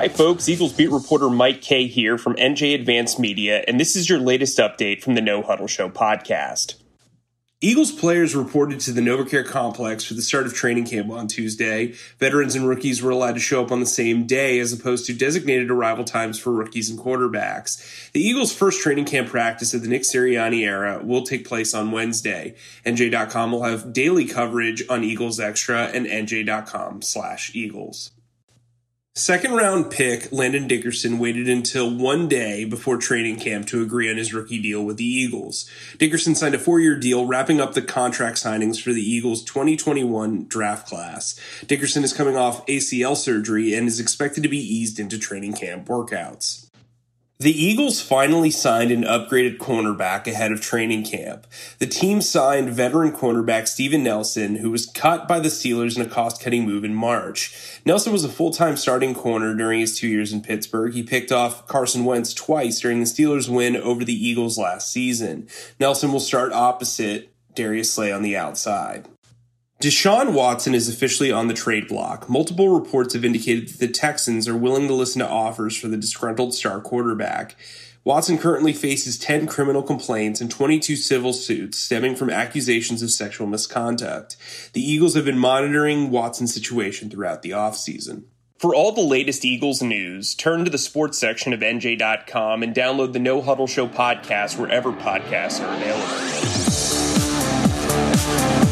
Hi, folks. Eagles beat reporter Mike Kaye here from NJ Advanced Media, and this is your latest update from the No Huddle Show podcast. Eagles players reported to the NovaCare complex for the start of training camp on Tuesday. Veterans and rookies were allowed to show up on the same day as opposed to designated arrival times for rookies and quarterbacks. The Eagles' first training camp practice of the Nick Sirianni era will take place on Wednesday. NJ.com will have daily coverage on Eagles Extra and NJ.com slash Eagles. Second round pick Landon Dickerson waited until one day before training camp to agree on his rookie deal with the Eagles. Dickerson signed a four year deal, wrapping up the contract signings for the Eagles' 2021 draft class. Dickerson is coming off ACL surgery and is expected to be eased into training camp workouts. The Eagles finally signed an upgraded cornerback ahead of training camp. The team signed veteran cornerback Steven Nelson, who was cut by the Steelers in a cost cutting move in March. Nelson was a full time starting corner during his two years in Pittsburgh. He picked off Carson Wentz twice during the Steelers' win over the Eagles last season. Nelson will start opposite Darius Slay on the outside. Deshaun Watson is officially on the trade block. Multiple reports have indicated that the Texans are willing to listen to offers for the disgruntled star quarterback. Watson currently faces 10 criminal complaints and 22 civil suits stemming from accusations of sexual misconduct. The Eagles have been monitoring Watson's situation throughout the offseason. For all the latest Eagles news, turn to the sports section of NJ.com and download the No Huddle Show podcast wherever podcasts are available.